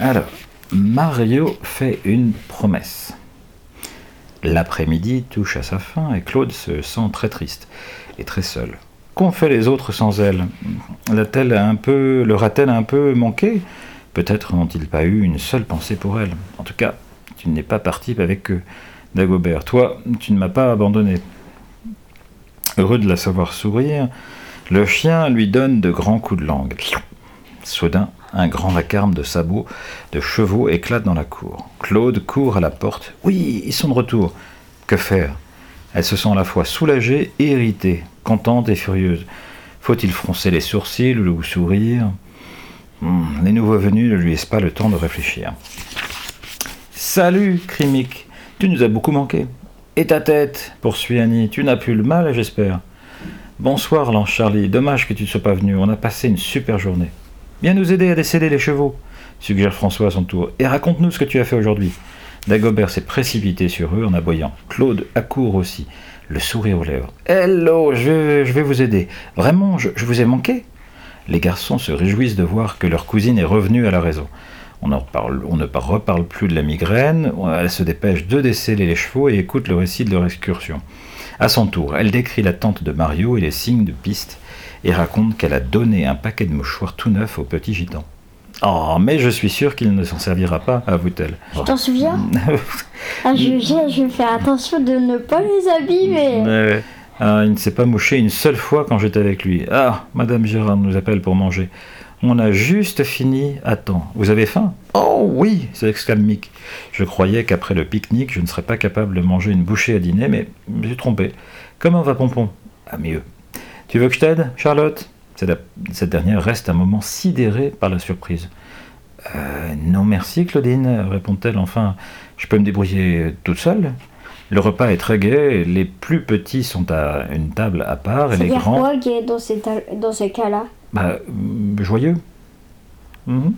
Alors, Mario fait une promesse. L'après-midi touche à sa fin et Claude se sent très triste et très seul. Qu'ont fait les autres sans elle? L'a-t-elle un peu, leur a-t-elle un peu manqué? Peut-être n'ont-ils pas eu une seule pensée pour elle. En tout cas, tu n'es pas parti avec eux, Dagobert. Toi, tu ne m'as pas abandonné. Heureux de la savoir sourire, le chien lui donne de grands coups de langue. Soudain, un grand vacarme de sabots, de chevaux éclate dans la cour. Claude court à la porte. Oui, ils sont de retour. Que faire? Elle se sent à la fois soulagée et irritée, contente et furieuse. Faut-il froncer les sourcils ou sourire? Hmm, Les nouveaux venus ne lui laissent pas le temps de réfléchir. Salut, crie Mick. Tu nous as beaucoup manqué. Et ta tête poursuit Annie. Tu n'as plus le mal, j'espère. Bonsoir, lance Charlie. Dommage que tu ne sois pas venu. On a passé une super journée. Viens nous aider à décéder les chevaux, suggère François à son tour, et raconte-nous ce que tu as fait aujourd'hui. Dagobert s'est précipité sur eux en aboyant. Claude accourt aussi, le sourire aux lèvres. Hello, je vais, vous aider. Vraiment, je, vous ai manqué? Les garçons se réjouissent de voir que leur cousine est revenue à la raison. On, on ne reparle plus de la migraine, elle se dépêche de déceler les chevaux et écoute le récit de leur excursion. À son tour, elle décrit la tente de Mario et les signes de piste et raconte qu'elle a donné un paquet de mouchoirs tout neuf au petit gitan. Oh, mais je suis sûr qu'il ne s'en servira pas, avoue-t-elle. Tu t'en souviens ah, je, je, vais faire attention de ne pas les abîmer. Ah, il ne s'est pas mouché une seule fois quand j'étais avec lui. Ah, Madame Gérard nous appelle pour manger. On a juste fini à temps. Vous avez faim? Oh oui s'exclame Mick. Je croyais qu'après le pique-nique, je ne serais pas capable de manger une bouchée à dîner, mais je me suis trompé. Comment va Pompon? Ah, mieux. Tu veux que je t'aide, Charlotte? Cette dernière reste un moment sidérée par la surprise. Euh, non merci, Claudine, répond-elle enfin. Je peux me débrouiller toute seule. Le repas est très gai, les plus petits sont à une table à part et les grands. quoi gai dans ces, dans ces cas-là bah, Joyeux. Mhm.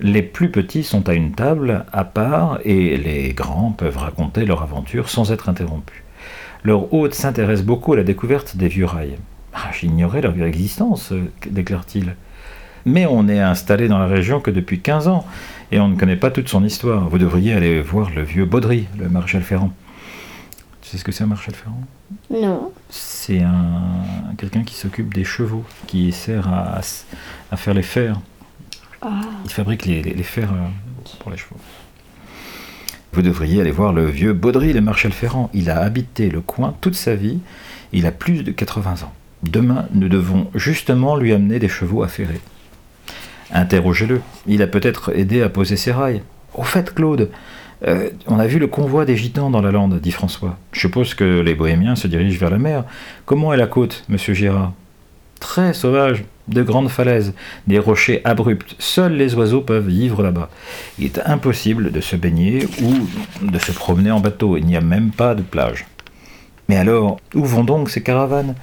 Les plus petits sont à une table à part et les grands peuvent raconter leur aventure sans être interrompus. Leur hôte s'intéresse beaucoup à la découverte des vieux rails. Ah, j'ignorais leur existence, euh, déclare-t-il. Mais on n'est installé dans la région que depuis 15 ans, et on ne connaît pas toute son histoire. Vous devriez aller voir le vieux Baudry, le maréchal Ferrand. Tu sais ce que c'est un maréchal Ferrand? Non. C'est un, quelqu'un qui s'occupe des chevaux, qui sert à, faire les fers. Ah. Il fabrique les, fers euh, pour les chevaux. Vous devriez aller voir le vieux Baudry, le Marshal Ferrand. Il a habité le coin toute sa vie. Il a plus de 80 ans. Demain, nous devons justement lui amener des chevaux ferrer. Interrogez-le. Il a peut-être aidé à poser ses rails. Au fait, Claude, euh, on a vu le convoi des gitans dans la lande, dit François. Je suppose que les bohémiens se dirigent vers la mer. Comment est la côte, monsieur Girard? Très sauvage de grandes falaises, des rochers abrupts. Seuls les oiseaux peuvent vivre là-bas. Il est impossible de se baigner ou de se promener en bateau. Il n'y a même pas de plage. Mais alors, où vont donc ces caravanes?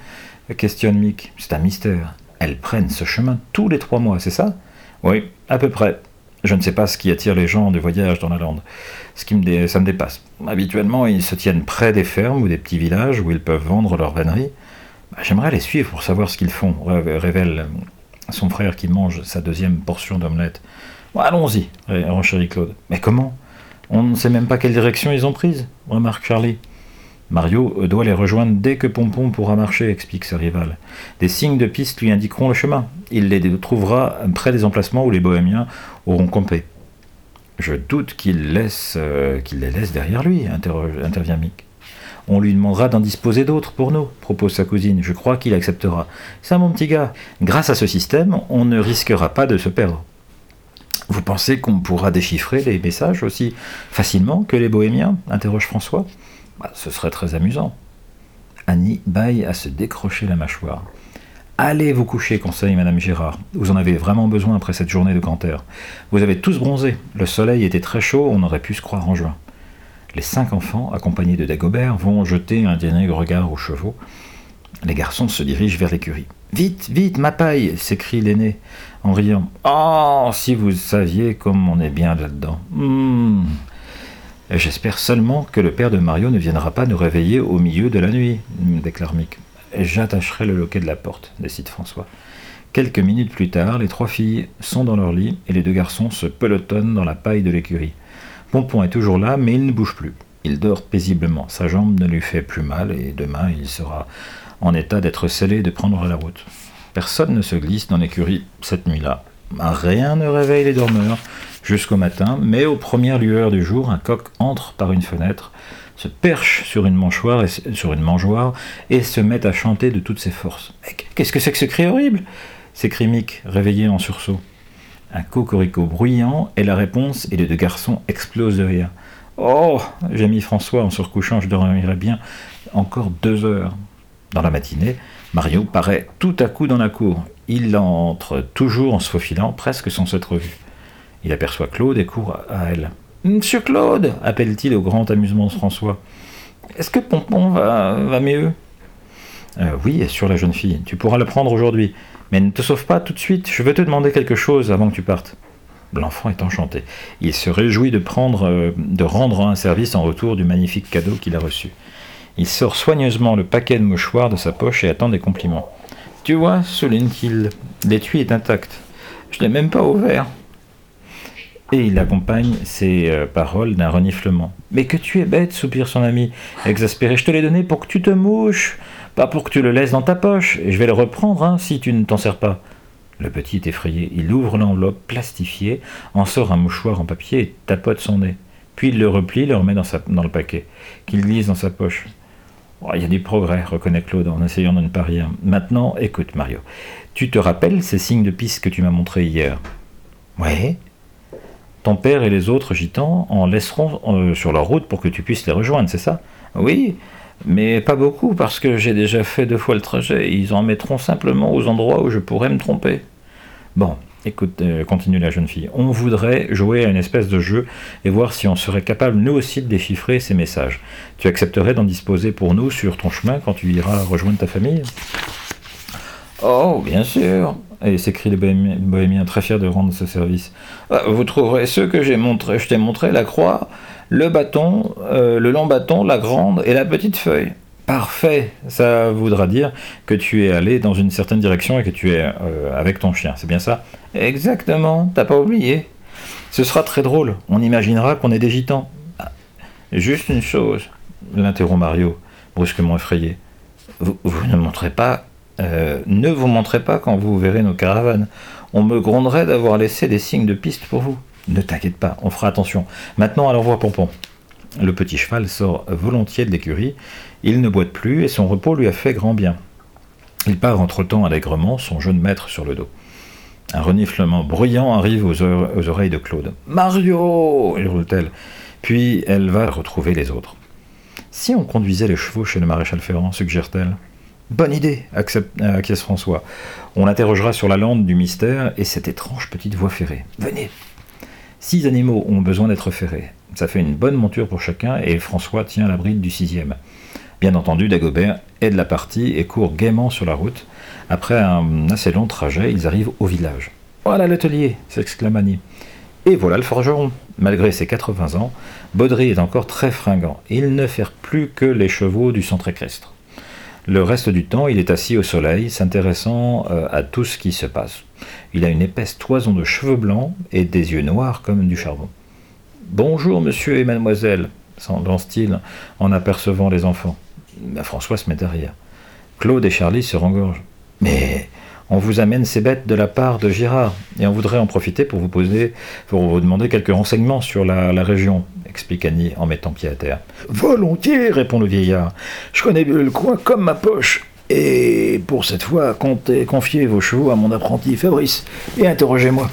Questionne Mick. C'est un mystère. Elles prennent ce chemin tous les trois mois, c'est ça? Oui, à peu près. Je ne sais pas ce qui attire les gens de voyage dans la lande. Ce qui me ça me dépasse. Habituellement, ils se tiennent près des fermes ou des petits villages où ils peuvent vendre leurs vanneries. J'aimerais les suivre pour savoir ce qu'ils font, révèle son frère qui mange sa deuxième portion d'omelette. Allons-y, renchérit Claude. Mais comment? On ne sait même pas quelle direction ils ont prise, remarque Charlie. Mario doit les rejoindre dès que Pompon pourra marcher, explique sa rivale. Des signes de piste lui indiqueront le chemin. Il les trouvera près des emplacements où les bohémiens auront campé. Je doute qu'il euh, qu'il les laisse derrière lui, intervient Mick. On lui demandera d'en disposer d'autres pour nous, propose sa cousine. Je crois qu'il acceptera. Ça, mon petit gars. Grâce à ce système, on ne risquera pas de se perdre. Vous pensez qu'on pourra déchiffrer les messages aussi facilement que les bohémiens interroge François? Bah, ce serait très amusant. Annie baille à se décrocher la mâchoire. Allez vous coucher, conseille Madame Gérard. Vous en avez vraiment besoin après cette journée de air. Vous avez tous bronzé. Le soleil était très chaud, on aurait pu se croire en juin. Les cinq enfants, accompagnés de Dagobert, vont jeter un dernier regard aux chevaux. Les garçons se dirigent vers l'écurie. Vite, vite, ma paille s'écrie l'aîné en riant. Oh, si vous saviez comme on est bien là-dedans. Hmm. J'espère seulement que le père de Mario ne viendra pas nous réveiller au milieu de la nuit, déclare Mick. J'attacherai le loquet de la porte, décide François. Quelques minutes plus tard, les trois filles sont dans leur lit et les deux garçons se pelotonnent dans la paille de l'écurie. Pompon est toujours là, mais il ne bouge plus. Il dort paisiblement. Sa jambe ne lui fait plus mal et demain il sera en état d'être scellé et de prendre la route. Personne ne se glisse dans l'écurie cette nuit-là. Rien ne réveille les dormeurs jusqu'au matin, mais aux premières lueurs du jour, un coq entre par une fenêtre, se perche sur une mangeoire et, sur une mangeoire et se met à chanter de toutes ses forces. Qu'est-ce que c'est que ce cri horrible? s'écrie Mick, réveillé en sursaut. Un cocorico bruyant est la réponse et les deux garçons explosent de rire. Oh j'ai mis François en surcouchant, je dormirai bien encore deux heures. Dans la matinée, Mario paraît tout à coup dans la cour. Il entre toujours en se faufilant, presque sans s'être vu. Il aperçoit Claude et court à elle. Monsieur Claude appelle-t-il au grand amusement de François. Est-ce que Pompon va, va mieux? Euh, Oui, sur la jeune fille. Tu pourras le prendre aujourd'hui. Mais ne te sauve pas tout de suite, je veux te demander quelque chose avant que tu partes. L'enfant est enchanté. Il se réjouit de, prendre, euh, de rendre un service en retour du magnifique cadeau qu'il a reçu. Il sort soigneusement le paquet de mouchoirs de sa poche et attend des compliments. Tu vois, souligne-t-il, l'étui est intact. Je l'ai même pas ouvert. Et il accompagne ses euh, paroles d'un reniflement. Mais que tu es bête, soupire son ami, exaspéré. Je te l'ai donné pour que tu te mouches. Pas pour que tu le laisses dans ta poche, et je vais le reprendre hein, si tu ne t'en sers pas. Le petit est effrayé. Il ouvre l'enveloppe plastifiée, en sort un mouchoir en papier et tapote son nez. Puis il le replie, le remet dans, le paquet, qu'il glisse dans sa poche. Oh, il y a du progrès, reconnaît Claude en essayant de ne pas rire. Maintenant, écoute, Mario. Tu te rappelles ces signes de piste que tu m'as montrés hier? Oui. Ton père et les autres gitans en laisseront euh, sur leur route pour que tu puisses les rejoindre, c'est ça? Oui, mais pas beaucoup, parce que j'ai déjà fait deux fois le trajet. Ils en mettront simplement aux endroits où je pourrais me tromper. Bon, écoute, euh, continue la jeune fille. On voudrait jouer à une espèce de jeu et voir si on serait capable, nous aussi, de déchiffrer ces messages. Tu accepterais d'en disposer pour nous sur ton chemin quand tu iras rejoindre ta famille? Oh, bien sûr et s'écrie le bohémien, très fier de rendre ce service. Ah, vous trouverez ceux que j'ai montré. Je t'ai montré la croix, le bâton, euh, le long bâton, la grande et la petite feuille. Parfait, ça voudra dire que tu es allé dans une certaine direction et que tu es euh, avec ton chien, c'est bien ça? Exactement, t'as pas oublié? Ce sera très drôle, on imaginera qu'on est des gitans. Ah, juste une chose, l'interrompt Mario, brusquement effrayé. Vous, ne montrez pas, euh, ne vous montrez pas quand vous verrez nos caravanes. On me gronderait d'avoir laissé des signes de piste pour vous. Ne t'inquiète pas, on fera attention. Maintenant, allons voir Pompon. Le petit cheval sort volontiers de l'écurie. Il ne boite plus et son repos lui a fait grand bien. Il part entre-temps allègrement, son jeune maître sur le dos. Un reniflement bruyant arrive aux, oreilles de Claude. Mario hurle-t-elle. Puis elle va retrouver les autres. Si on conduisait les chevaux chez le maréchal Ferrand, suggère-t-elle. Bonne idée, acquiesce François. On l'interrogera sur la lande du mystère et cette étrange petite voie ferrée. Venez, Six animaux ont besoin d'être ferrés. Ça fait une bonne monture pour chacun et François tient la bride du sixième. Bien entendu, Dagobert aide la partie et court gaiement sur la route. Après un assez long trajet, ils arrivent au village. Voilà l'atelier s'exclame Annie. Et voilà le forgeron. Malgré ses 80 ans, Baudry est encore très fringant. Il ne fait plus que les chevaux du centre équestre. Le reste du temps, il est assis au soleil, s'intéressant euh, à tout ce qui se passe. Il a une épaisse toison de cheveux blancs et des yeux noirs comme du charbon. Bonjour, monsieur et mademoiselle, lance-t-il en apercevant les enfants. François se met derrière. Claude et Charlie se rengorgent. Mais on vous amène ces bêtes de la part de Girard, et on voudrait en profiter pour vous poser, pour vous demander quelques renseignements sur la région, explique Annie en mettant pied à terre. Volontiers, répond le vieillard. Je connais le coin comme ma poche. Et pour cette fois, comptez confier vos chevaux à mon apprenti Fabrice et interrogez-moi.